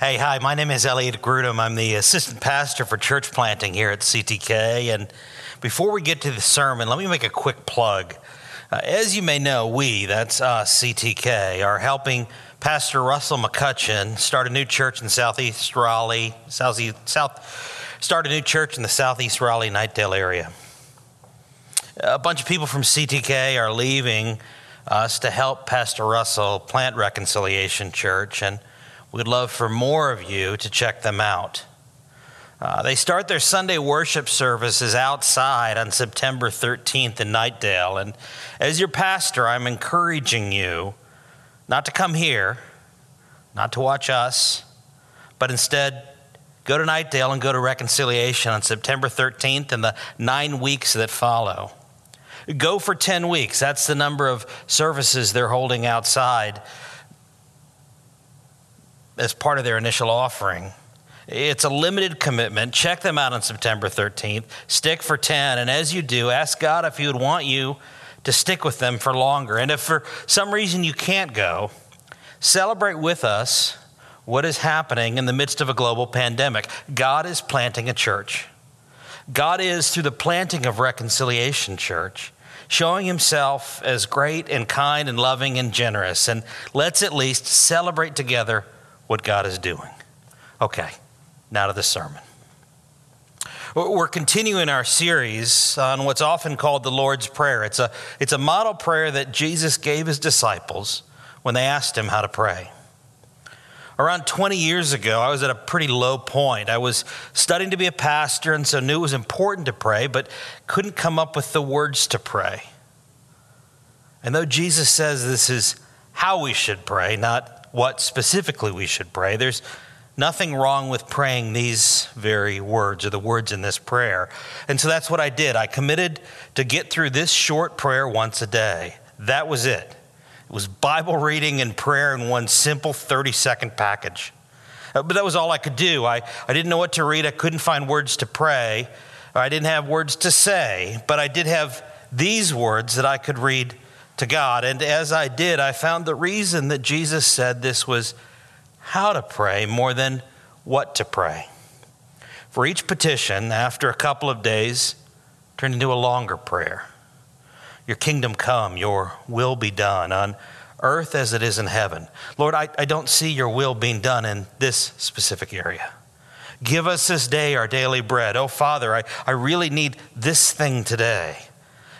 Hey, hi, my name is Elliot Grudem. I'm the assistant pastor for church planting here at CTK. And before we get to the sermon, let me make a quick plug. Uh, as you may know, we, that's us, CTK, are helping Pastor Russell McCutcheon start a new church in Southeast Raleigh, South, start a new church in the Southeast Raleigh, Knightdale area. A bunch of people from CTK are leaving us to help Pastor Russell plant Reconciliation Church, and We'd love for more of you to check them out. Uh, they start their Sunday worship services outside on September 13th in Knightdale. And as your pastor, I'm encouraging you not to come here, not to watch us, but instead go to Knightdale and go to Reconciliation on September 13th and the nine weeks that follow. Go for 10 weeks. That's the number of services they're holding outside as part of their initial offering. It's a limited commitment. Check them out on September 13th. Stick for 10. And as you do, ask God if He would want you to stick with them for longer. And if for some reason you can't go, celebrate with us what is happening in the midst of a global pandemic. God is planting a church. God is, through the planting of Reconciliation Church, showing himself as great and kind and loving and generous. And let's at least celebrate together what God is doing. Okay, now to the sermon. We're continuing our series on what's often called the Lord's Prayer. It's a, it's a model prayer that Jesus gave his disciples when they asked him how to pray. Around 20 years ago, I was at a pretty low point. I was studying to be a pastor and so knew it was important to pray, but couldn't come up with the words to pray. And though Jesus says this is how we should pray, not what specifically we should pray. There's nothing wrong with praying these very words or the words in this prayer. And so that's what I did. I committed to get through this short prayer once a day. That was it. It was Bible reading and prayer in one simple 30 second package. Uh, but that was all I could do. I, I didn't know what to read. I couldn't find words to pray. I didn't have words to say, but I did have these words that I could read to God. And as I did, I found the reason that Jesus said this was how to pray more than what to pray. For each petition, after a couple of days, turned into a longer prayer. Your kingdom come, your will be done on earth as it is in heaven. Lord, I, I don't see your will being done in this specific area. Give us this day our daily bread. Oh, Father, I, I really need this thing today.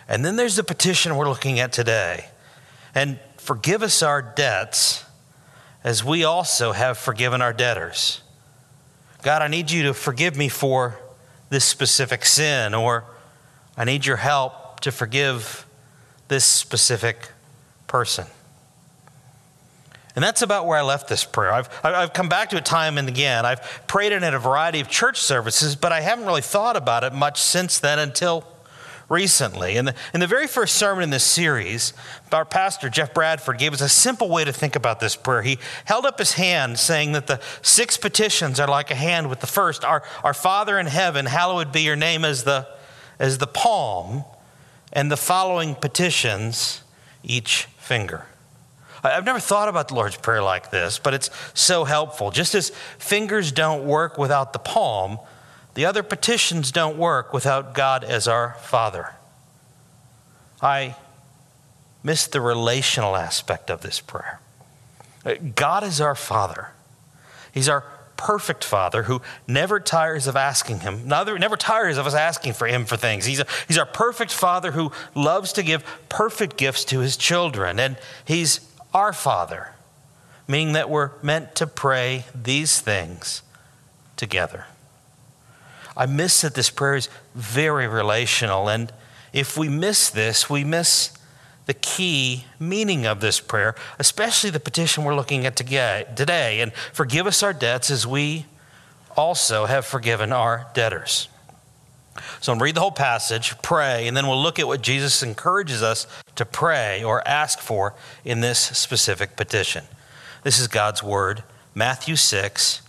And then there's the petition we're looking at today. And forgive us our debts as we also have forgiven our debtors. God, I need you to forgive me for this specific sin, or I need your help to forgive this specific person. And that's about where I left this prayer. I've, I've come back to it time and again. I've prayed it in a variety of church services, but I haven't really thought about it much since then until recently. In the, the very first sermon in this series, our pastor, Jeff Bradford, gave us a simple way to think about this prayer. He held up his hand, saying that the six petitions are like a hand with the first Our, our Father in heaven, hallowed be your name, as the, as the palm, and the following petitions, each finger. I've never thought about the Lord's Prayer like this, but it's so helpful. Just as fingers don't work without the palm, the other petitions don't work without God as our Father. I miss the relational aspect of this prayer. Uh, God is our Father. He's our perfect Father who never tires of asking Him, never, never tires of us asking for Him for things. He's, a, he's our perfect Father who loves to give perfect gifts to His children. And He's our Father, meaning that we're meant to pray these things together. I miss that this prayer is very relational. And if we miss this, we miss the key meaning of this prayer, especially the petition we're looking at today. And forgive us our debts as we also have forgiven our debtors. So I'm read the whole passage, pray, and then we'll look at what Jesus encourages us to pray or ask for in this specific petition. This is God's word, Matthew 6,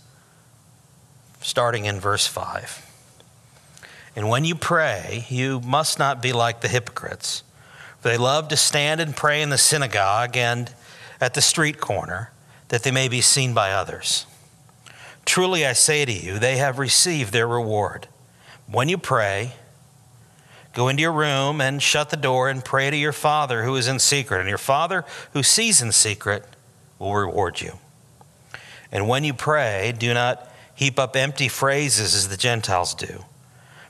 starting in verse 5. And when you pray, you must not be like the hypocrites. They love to stand and pray in the synagogue and at the street corner, that they may be seen by others. Truly I say to you, they have received their reward. When you pray, go into your room and shut the door and pray to your Father who is in secret, and your Father who sees in secret will reward you. And when you pray, do not heap up empty phrases as the Gentiles do,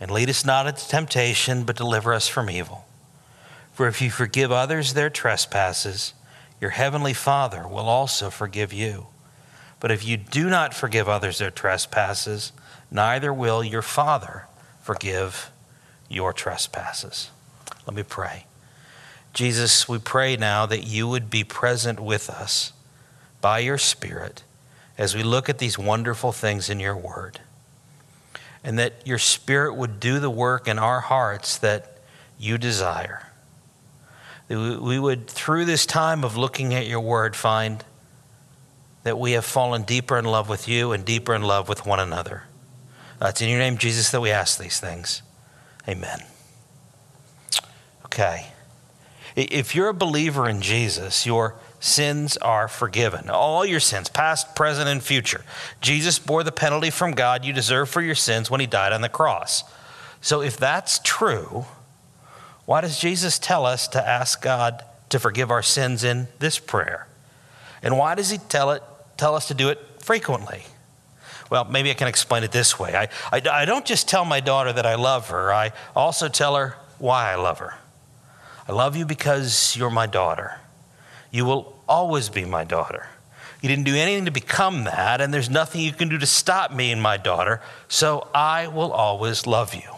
And lead us not into temptation, but deliver us from evil. For if you forgive others their trespasses, your heavenly Father will also forgive you. But if you do not forgive others their trespasses, neither will your Father forgive your trespasses. Let me pray. Jesus, we pray now that you would be present with us by your Spirit as we look at these wonderful things in your word. And that your Spirit would do the work in our hearts that you desire. That we would, through this time of looking at your word, find that we have fallen deeper in love with you and deeper in love with one another. Uh, it's in your name, Jesus, that we ask these things. Amen. Okay. If you're a believer in Jesus, your sins are forgiven. All your sins, past, present, and future. Jesus bore the penalty from God you deserve for your sins when he died on the cross. So if that's true, why does Jesus tell us to ask God to forgive our sins in this prayer? And why does he tell, it, tell us to do it frequently? Well, maybe I can explain it this way. I, I, I don't just tell my daughter that I love her, I also tell her why I love her. I love you because you're my daughter. You will always be my daughter. You didn't do anything to become that, and there's nothing you can do to stop me and my daughter, so I will always love you.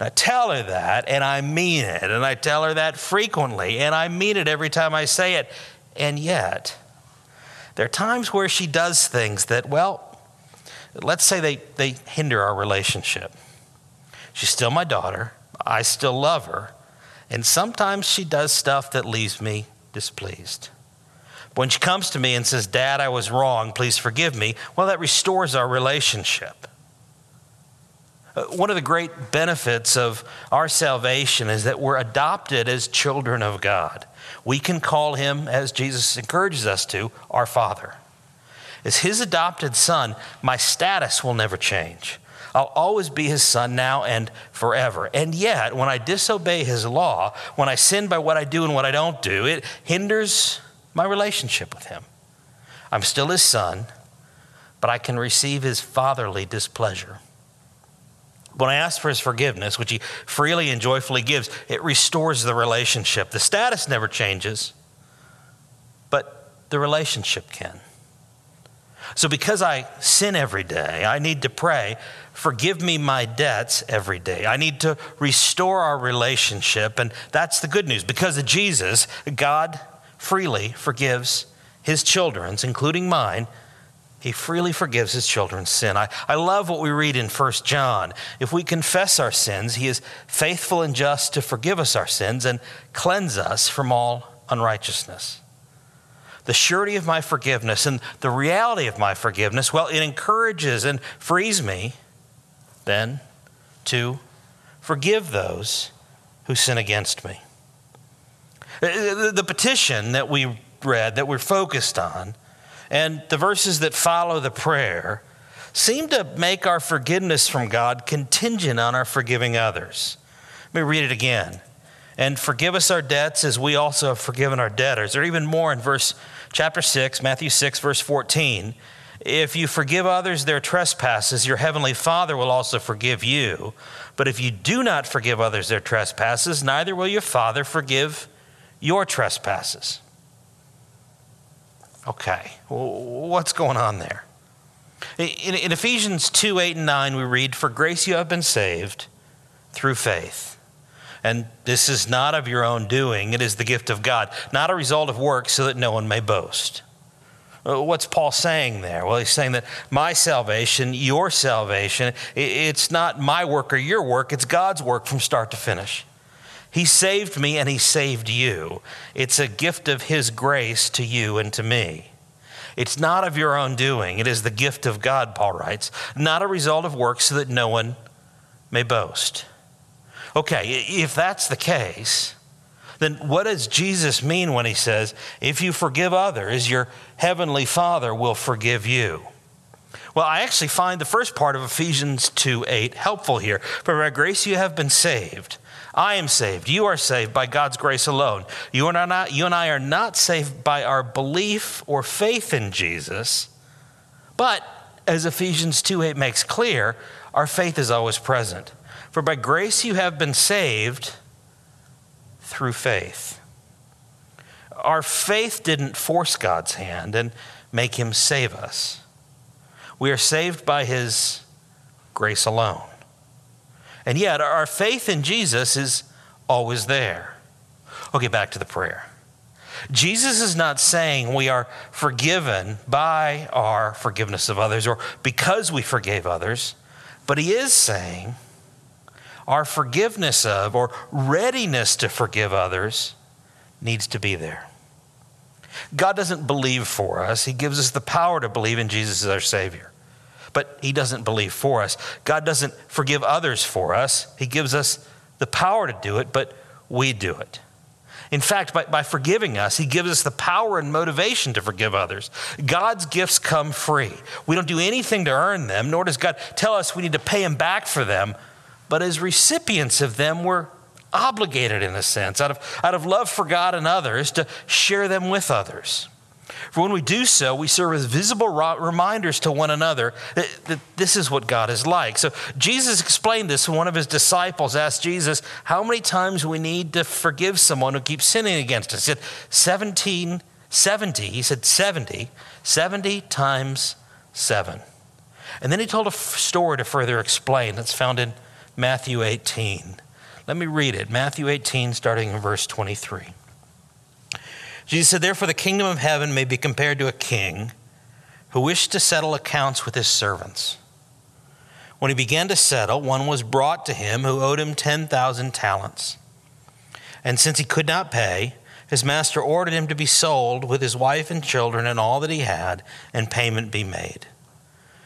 I tell her that, and I mean it, and I tell her that frequently, and I mean it every time I say it. And yet, there are times where she does things that, well, let's say they, they hinder our relationship. She's still my daughter. I still love her. And sometimes she does stuff that leaves me displeased. When she comes to me and says, Dad, I was wrong, please forgive me, well, that restores our relationship. Uh, one of the great benefits of our salvation is that we're adopted as children of God. We can call him, as Jesus encourages us to, our Father. As his adopted son, my status will never change. I'll always be his son now and forever. And yet, when I disobey his law, when I sin by what I do and what I don't do, it hinders my relationship with him. I'm still his son, but I can receive his fatherly displeasure. When I ask for his forgiveness, which he freely and joyfully gives, it restores the relationship. The status never changes, but the relationship can. So, because I sin every day, I need to pray, forgive me my debts every day. I need to restore our relationship. And that's the good news. Because of Jesus, God freely forgives his children's, including mine. He freely forgives his children's sin. I, I love what we read in 1 John. If we confess our sins, he is faithful and just to forgive us our sins and cleanse us from all unrighteousness the surety of my forgiveness and the reality of my forgiveness, well, it encourages and frees me then to forgive those who sin against me. Uh, the petition that we read, that we're focused on, and the verses that follow the prayer seem to make our forgiveness from God contingent on our forgiving others. Let me read it again. And forgive us our debts as we also have forgiven our debtors. Or even more in verse chapter 6, Matthew 6, verse 14. If you forgive others their trespasses, your heavenly Father will also forgive you. But if you do not forgive others their trespasses, neither will your Father forgive your trespasses. Okay, what's going on there? In, in, Ephesians 2 8 and 9, we read, For grace you have been saved through faith. And this is not of your own doing, it is the gift of God, not a result of work, so that no one may boast. Uh, what's Paul saying there? Well, he's saying that my salvation, your salvation, it's not my work or your work, it's God's work from start to finish. He saved me and He saved you. It's a gift of His grace to you and to me. It's not of your own doing, it is the gift of God, Paul writes, not a result of works so that no one may boast. Okay, if that's the case, then what does Jesus mean when he says, if you forgive others, your heavenly Father will forgive you? Well, I actually find the first part of Ephesians 2 8 helpful here. For by grace you have been saved I am saved. You are saved by God's grace alone. You and, not, you and I are not saved by our belief or faith in Jesus, but as Ephesians 2 8 makes clear, our faith is always present. For by grace you have been saved through faith. Our faith didn't force God's hand and make him save us. We are saved by his grace alone. And yet, our faith in Jesus is always there. Okay, back to the prayer. Jesus is not saying we are forgiven by our forgiveness of others or because we forgave others, but he is saying our forgiveness of or readiness to forgive others needs to be there. God doesn't believe for us, He gives us the power to believe in Jesus as our Savior but He doesn't believe for us. God doesn't forgive others for us, He gives us the power to do it, but we do it. In fact, by, by forgiving us, He gives us the power and motivation to forgive others. God's gifts come free. We don't do anything to earn them, nor does God tell us we need to pay Him back for them. But as recipients of them, we're obligated in a sense, out of, out of love for God and others, to share them with others. For when we do so, we serve as visible reminders to one another that, that, this is what God is like. So Jesus explained this when one of his disciples asked Jesus how many times we need to forgive someone who keeps sinning against us. He said 17, 70. He said 70, 70 times 7. And then he told a story to further explain that's found in Matthew 18. Let me read it. Matthew 18, starting in verse 23. Jesus said, Therefore, the kingdom of heaven may be compared to a king who wished to settle accounts with his servants. When he began to settle, one was brought to him who owed him 10,000 talents. And since he could not pay, his master ordered him to be sold with his wife and children and all that he had, and payment be made.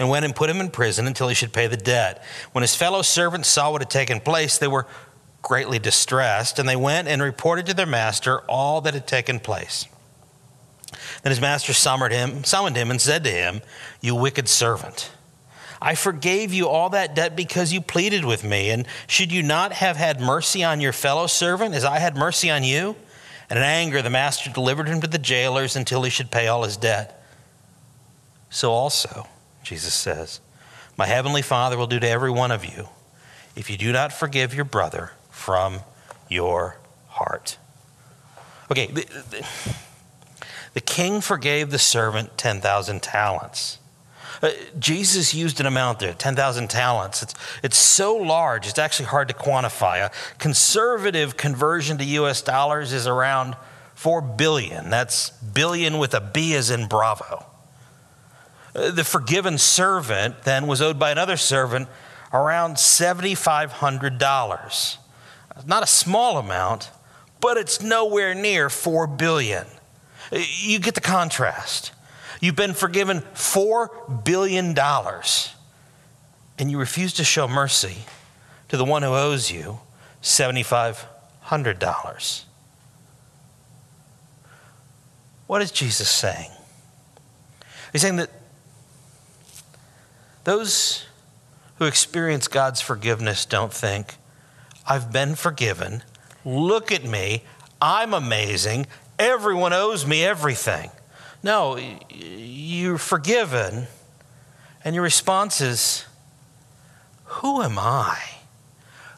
and went and put him in prison until he should pay the debt. When his fellow servants saw what had taken place, they were greatly distressed, and they went and reported to their master all that had taken place. Then his master summoned him, summoned him and said to him, You wicked servant, I forgave you all that debt because you pleaded with me. And should you not have had mercy on your fellow servant as I had mercy on you? And in anger, the master delivered him to the jailers until he should pay all his debt. So also, Jesus says, My heavenly Father will do to every one of you if you do not forgive your brother from your heart. Okay. The, the, the king forgave the servant 10,000 talents. Uh, Jesus used an amount there, 10,000 talents. It's, it's so large, it's actually hard to quantify. A conservative conversion to US dollars is around 4 billion. That's billion with a B as in Bravo. Uh, the forgiven servant then was owed by another servant around $7,500. Not a small amount, but it's nowhere near 4 billion. You get the contrast. You've been forgiven $4 billion, and you refuse to show mercy to the one who owes you $7,500. What is Jesus saying? He's saying that those who experience God's forgiveness don't think, I've been forgiven. Look at me. I'm amazing. Everyone owes me everything. No, you're forgiven, And your response is, Who am I?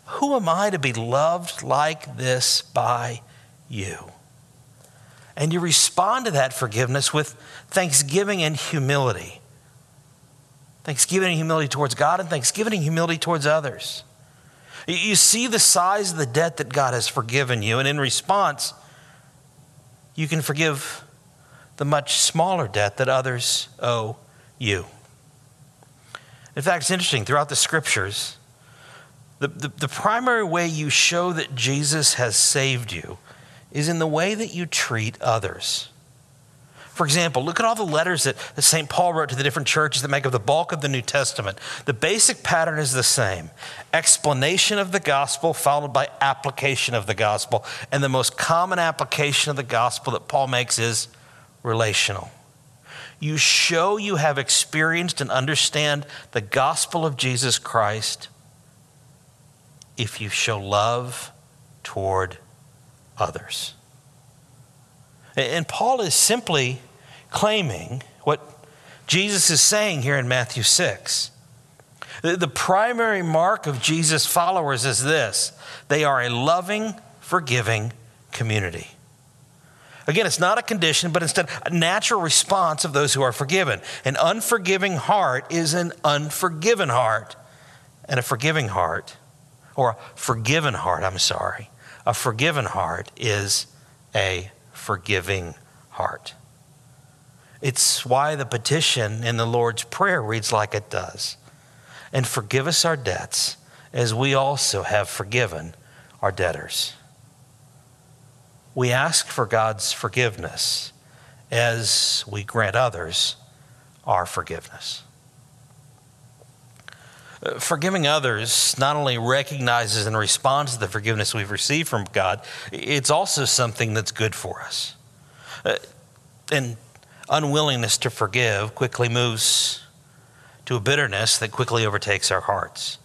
Who am I to be loved like this by you? And you respond to that forgiveness with thanksgiving and humility. Thanksgiving and humility towards God, and thanksgiving and humility towards others. You see the size of the debt that God has forgiven you, and in response, you can forgive the much smaller debt that others owe you. In fact, it's interesting, throughout the scriptures, the, the, the, primary way you show that Jesus has saved you is in the way that you treat others. For example, look at all the letters that, that St. Paul wrote to the different churches that make up the bulk of the New Testament. The basic pattern is the same explanation of the gospel followed by application of the gospel. And the most common application of the gospel that Paul makes is relational. You show you have experienced and understand the gospel of Jesus Christ if you show love toward others. And Paul is simply claiming what Jesus is saying here in Matthew 6. The primary mark of Jesus' followers is this they are a loving, forgiving community. Again, it's not a condition, but instead a natural response of those who are forgiven. An unforgiving heart is an unforgiven heart. And a forgiving heart, or a forgiven heart, I'm sorry, a forgiven heart is a forgiving heart. It's why the petition in the Lord's Prayer reads like it does. And forgive us our debts as we also have forgiven our debtors. We ask for God's forgiveness as we grant others our forgiveness. Forgiving others not only recognizes and responds to the forgiveness we've received from God, it's also something that's good for us. Uh, and unwillingness to forgive quickly moves to a bitterness that quickly overtakes our hearts.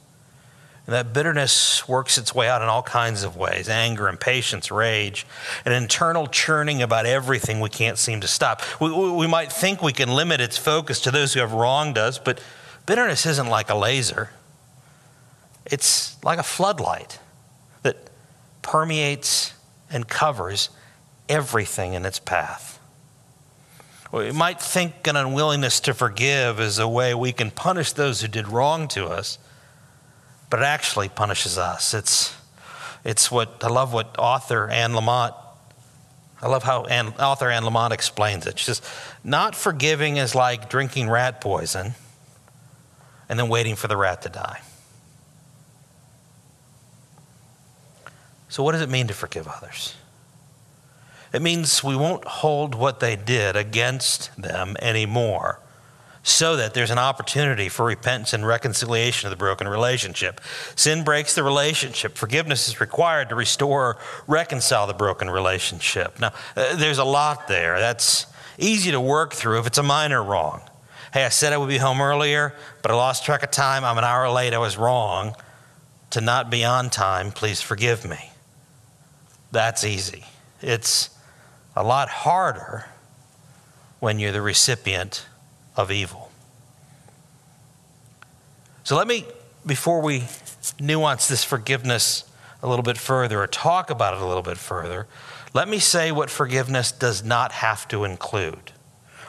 And that bitterness works its way out in all kinds of ways anger, impatience, rage, an internal churning about everything we can't seem to stop. We, we might think we can limit its focus to those who have wronged us, but bitterness isn't like a laser, it's like a floodlight that permeates and covers everything in its path. We might think an unwillingness to forgive is a way we can punish those who did wrong to us but it actually punishes us. It's, it's what I love what author Anne Lamott, I love how Anne, author Anne Lamott explains it. She says, Not forgiving is like drinking rat poison and then waiting for the rat to die. So, what does it mean to forgive others? It means we won't hold what they did against them anymore so that there's an opportunity for repentance and reconciliation of the broken relationship. Sin breaks the relationship. Forgiveness is required to restore or reconcile the broken relationship. Now, uh, there's a lot there. That's easy to work through if it's a minor wrong. Hey, I said I would be home earlier, but I lost track of time. I'm an hour late. I was wrong. To not be on time, please forgive me. That's easy. It's a lot harder when you're the recipient of evil. So let me, before we nuance this forgiveness a little bit further or talk about it a little bit further, let me say what forgiveness does not have to include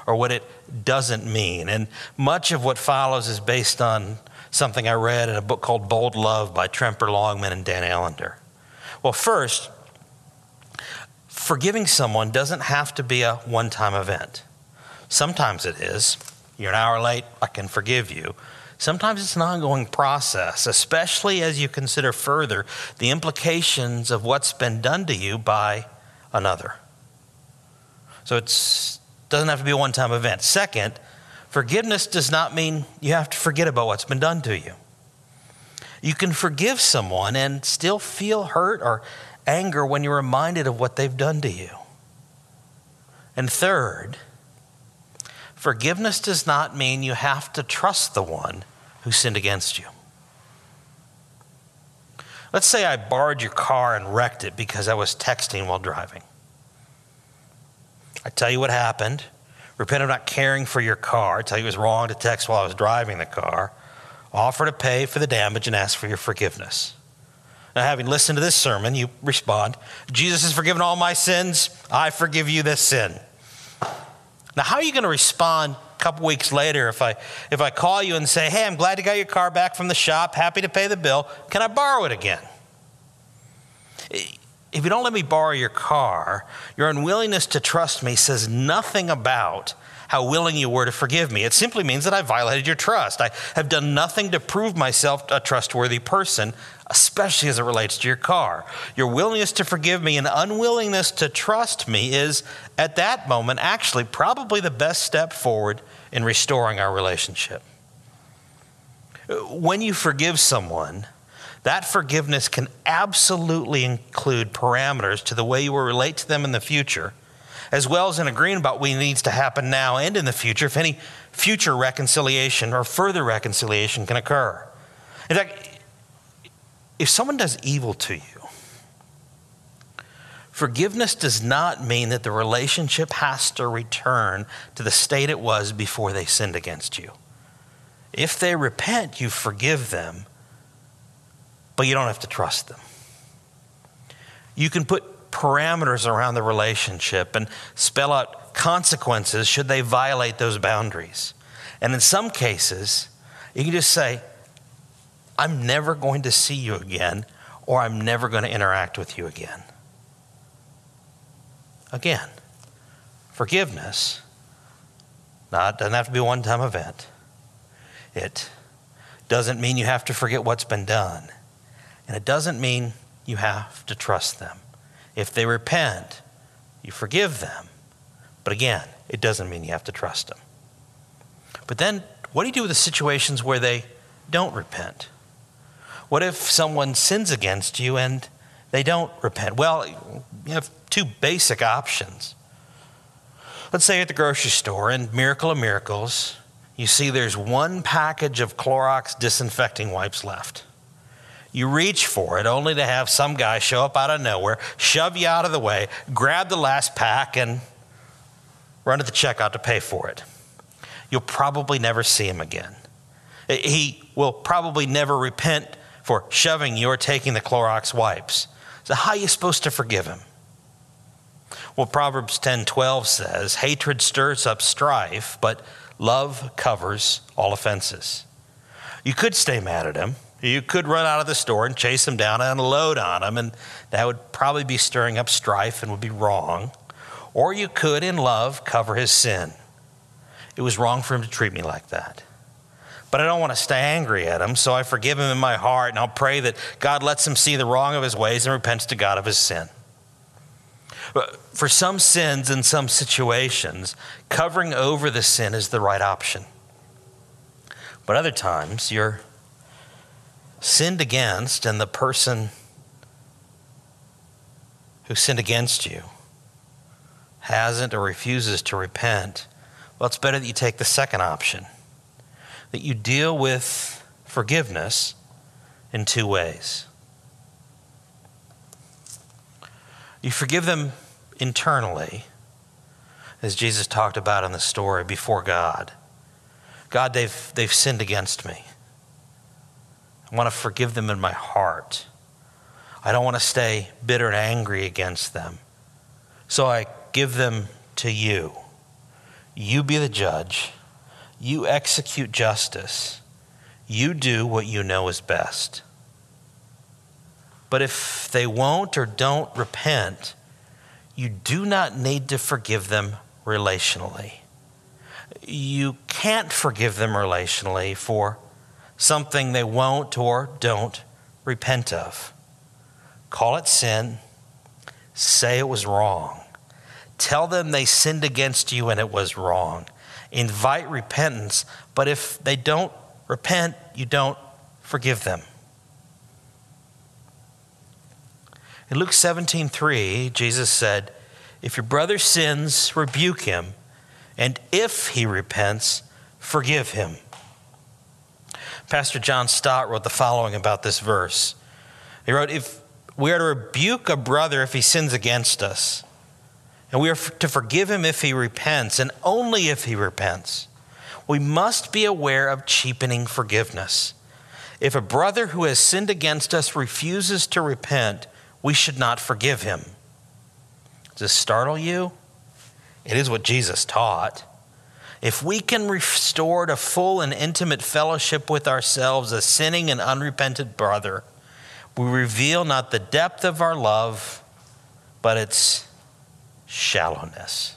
or what it doesn't mean. And much of what follows is based on something I read in a book called Bold Love by Tremper Longman and Dan Allender. Well, first, forgiving someone doesn't have to be a one time event. Sometimes it is. You're an hour late, I can forgive you. Sometimes it's an ongoing process, especially as you consider further the implications of what's been done to you by another. So it doesn't have to be a one time event. Second, forgiveness does not mean you have to forget about what's been done to you. You can forgive someone and still feel hurt or anger when you're reminded of what they've done to you. And third, Forgiveness does not mean you have to trust the one who sinned against you. Let's say I borrowed your car and wrecked it because I was texting while driving. I tell you what happened, Repent of not caring for your car. Tell you it was wrong to text while I was driving the car. Offer to pay for the damage and ask for your forgiveness. Now, having listened to this sermon, you respond, Jesus has forgiven all my sins. I forgive you this sin. Now, how are you going to respond a couple weeks later if I, if I call you and say, hey, I'm glad you got your car back from the shop, happy to pay the bill. Can I borrow it again? If you don't let me borrow your car, your unwillingness to trust me says nothing about how willing you were to forgive me. It simply means that I violated your trust. I have done nothing to prove myself a trustworthy person, especially as it relates to your car. Your willingness to forgive me and unwillingness to trust me is, at that moment, actually probably the best step forward in restoring our relationship. When you forgive someone, that forgiveness can absolutely include parameters to the way you will relate to them in the future, as well as in agreeing about what needs to happen now and in the future if any future reconciliation or further reconciliation can occur. In fact, if someone does evil to you, forgiveness does not mean that the relationship has to return to the state it was before they sinned against you. If they repent, you forgive them but you don't have to trust them. You can put parameters around the relationship and spell out consequences should they violate those boundaries. And in some cases, you can just say, I'm never going to see you again, or I'm never going to interact with you again. Again, forgiveness not, doesn't have to be a one time event. It doesn't mean you have to forget what's been done. And it doesn't mean you have to trust them. If they repent, you forgive them. But again, it doesn't mean you have to trust them. But then, what do you do with the situations where they don't repent? What if someone sins against you and they don't repent? Well, you have two basic options. Let's say at the grocery store, in Miracle of Miracles, you see there's one package of Clorox disinfecting wipes left. You reach for it only to have some guy show up out of nowhere, shove you out of the way, grab the last pack, and run to the checkout to pay for it. You'll probably never see him again. He will probably never repent for shoving you or taking the Clorox wipes. So, how are you supposed to forgive him? Well, Proverbs 10 12 says, Hatred stirs up strife, but love covers all offenses. You could stay mad at him you could run out of the store and chase him down and unload on him, and that would probably be stirring up strife and would be wrong. Or you could, in love, cover his sin. It was wrong for him to treat me like that. But I don't want to stay angry at him, so I forgive him in my heart, and I'll pray that God lets him see the wrong of his ways and repents to God of his sin. But for some sins in some situations, covering over the sin is the right option. But other times, you're sinned against and the person who sinned against you hasn't or refuses to repent, well, it's better that you take the second option that you deal with forgiveness in two ways. You forgive them internally, as Jesus talked about in the story, before God. God, they've, they've sinned against me. I want to forgive them in my heart. I don't want to stay bitter and angry against them. So I give them to you. You be the judge. You execute justice. You do what you know is best. But if they won't or don't repent, you do not need to forgive them relationally. You can't forgive them relationally for something they won't or don't repent of. Call it sin, say it was wrong. Tell them they sinned against you and it was wrong. Invite repentance, but if they don't repent, you don't forgive them. In Luke 17, 3, Jesus said, If your brother sins, rebuke him, and if he repents, forgive him. Pastor John Stott wrote the following about this verse. He wrote, If we are to rebuke a brother if he sins against us, And we are to forgive him if he repents, and only if he repents. We must be aware of cheapening forgiveness. If a brother who has sinned against us refuses to repent, we should not forgive him. Does this startle you? It is what Jesus taught. If we can restore to full and intimate fellowship with ourselves a sinning and unrepentant brother, we reveal not the depth of our love, but its shallowness.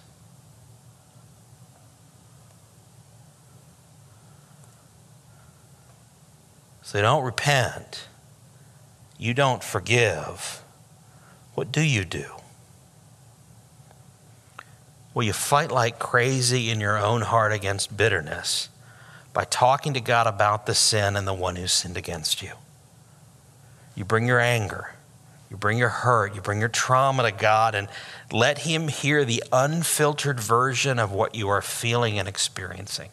So don't repent. You don't forgive. What do you do? Well, you fight like crazy in your own heart against bitterness by talking to God about the sin and the one who sinned against you. You bring your anger, you bring your hurt, you bring your trauma to God, and let Him hear the unfiltered version of what you are feeling and experiencing.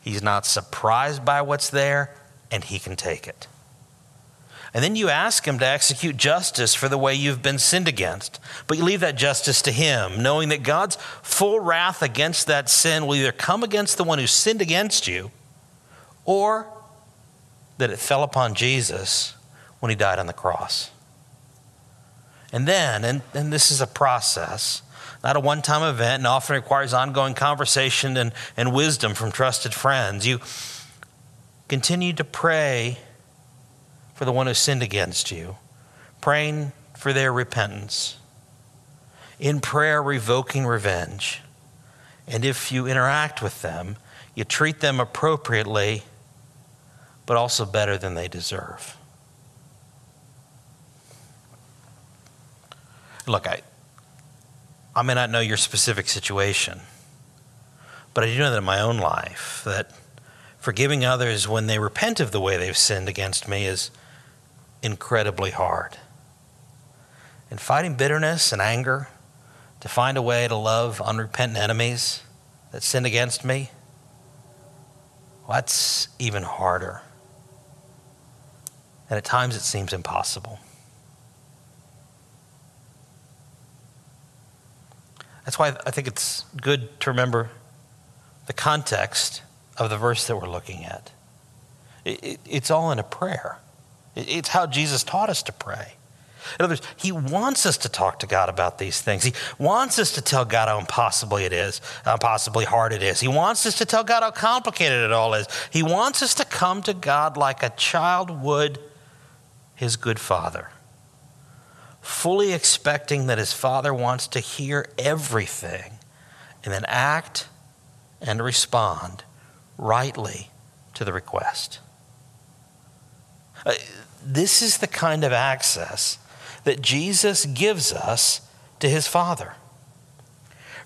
He's not surprised by what's there, and He can take it. And then you ask him to execute justice for the way you've been sinned against. But you leave that justice to him, knowing that God's full wrath against that sin will either come against the one who sinned against you or that it fell upon Jesus when he died on the cross. And then, and, and this is a process, not a one time event, and often requires ongoing conversation and, and wisdom from trusted friends. You continue to pray for the one who sinned against you, praying for their repentance, in prayer, revoking revenge. And if you interact with them, you treat them appropriately, but also better than they deserve. Look, I, I may not know your specific situation, but I do know that in my own life that forgiving others when they repent of the way they've sinned against me is incredibly hard. And fighting bitterness and anger to find a way to love unrepentant enemies that sin against me, well, that's even harder. And at times it seems impossible. That's why I think it's good to remember the context of the verse that we're looking at. It, it, it's all in a prayer. It's how Jesus taught us to pray. In other words, He wants us to talk to God about these things. He wants us to tell God how impossible it is, how impossibly hard it is. He wants us to tell God how complicated it all is. He wants us to come to God like a child would his good father, fully expecting that his father wants to hear everything and then act and respond rightly to the request. Uh, this is the kind of access that Jesus gives us to his Father.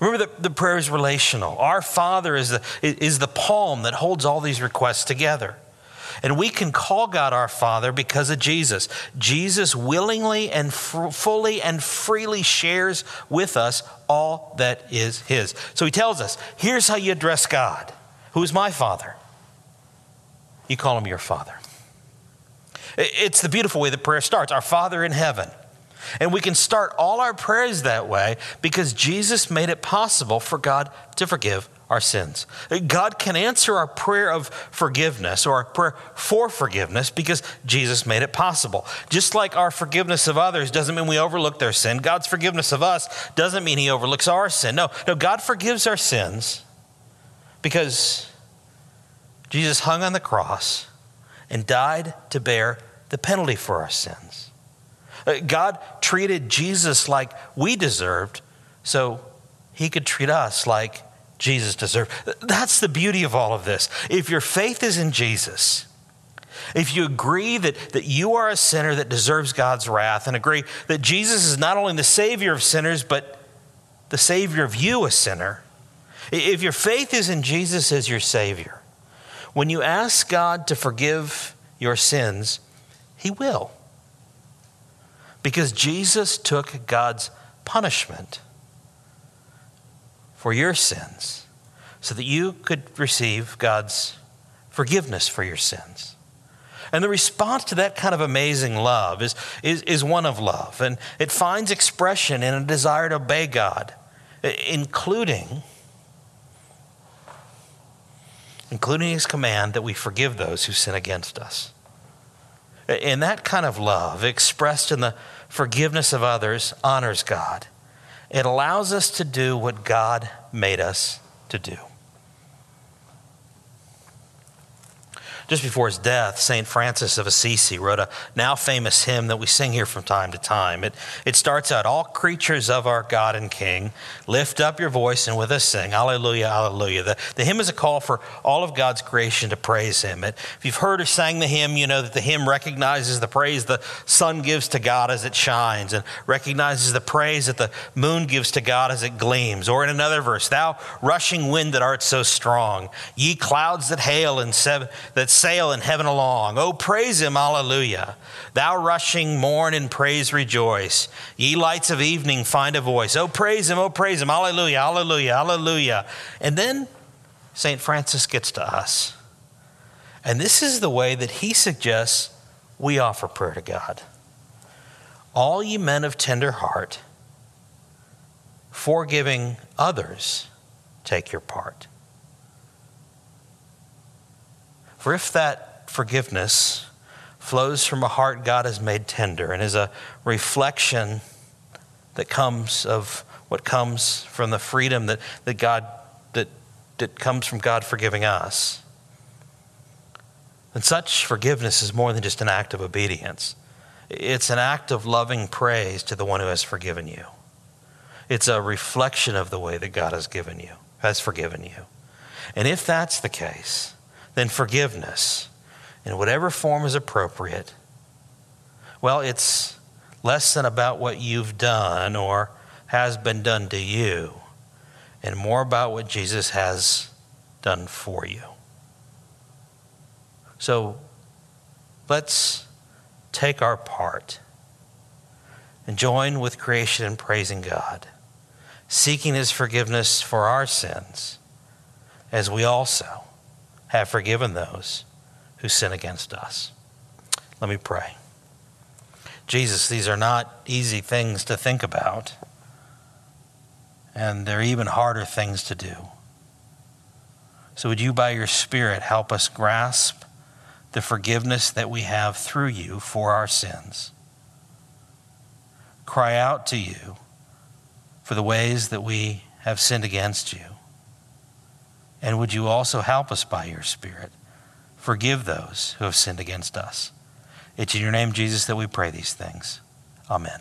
Remember that the prayer is relational. Our Father is the, is the palm that holds all these requests together. And we can call God our Father because of Jesus. Jesus willingly and f- fully and freely shares with us all that is His. So He tells us here's how you address God Who is my Father? You call Him your Father. It's the beautiful way that prayer starts Our Father in heaven. And we can start all our prayers that way because Jesus made it possible for God to forgive our sins. God can answer our prayer of forgiveness or our prayer for forgiveness because Jesus made it possible. Just like our forgiveness of others doesn't mean we overlook their sin, God's forgiveness of us doesn't mean He overlooks our sin. No, no, God forgives our sins because Jesus hung on the cross and died to bear the penalty for our sins. Uh, God treated Jesus like we deserved, so he could treat us like Jesus deserved. That's the beauty of all of this. If your faith is in Jesus, if you agree that, that you are a sinner that deserves God's wrath, and agree that Jesus is not only the Savior of sinners, but the Savior of you, a sinner, if your faith is in Jesus as your Savior, when you ask God to forgive your sins, He will. Because Jesus took God's punishment for your sins so that you could receive God's forgiveness for your sins. And the response to that kind of amazing love is, is, is one of love. And it finds expression in a desire to obey God including including his command that we forgive those who sin against us. And that kind of love, expressed in the forgiveness of others, honors God. It allows us to do what God made us to do. Just before his death, St. Francis of Assisi wrote a now famous hymn that we sing here from time to time. It, it starts out All creatures of our God and King, lift up your voice and with us sing, Alleluia, Alleluia. The, the hymn is a call for all of God's creation to praise him. It, if you've heard or sang the hymn, you know that the hymn recognizes the praise the sun gives to God as it shines, and recognizes the praise that the moon gives to God as it gleams. Or in another verse, Thou rushing wind that art so strong, ye clouds that hail and se- that sail in heaven along. Oh, praise him, alleluia. Thou rushing morn in praise rejoice. Ye lights of evening find a voice. Oh, praise him, oh, praise him, alleluia, alleluia, alleluia. And then St. Francis gets to us. And this is the way that he suggests we offer prayer to God. All ye men of tender heart, forgiving others, take your part. For if that forgiveness flows from a heart God has made tender and is a reflection that comes of what comes from the freedom that, that God that, that comes from God forgiving us. And such forgiveness is more than just an act of obedience. It's an act of loving praise to the one who has forgiven you. It's a reflection of the way that God has given you, has forgiven you. And if that's the case, then forgiveness, in whatever form is appropriate, well, it's less than about what you've done or has been done to you, and more about what Jesus has done for you. So let's take our part and join with creation in praising God, seeking His forgiveness for our sins, as we also have forgiven those who sin against us. Let me pray. Jesus, these are not easy things to think about, and they're even harder things to do. So, would you, by your Spirit, help us grasp the forgiveness that we have through you for our sins? Cry out to you for the ways that we have sinned against you and would you also help us by your Spirit? Forgive those who have sinned against us. It's in your name, Jesus, that we pray these things. Amen.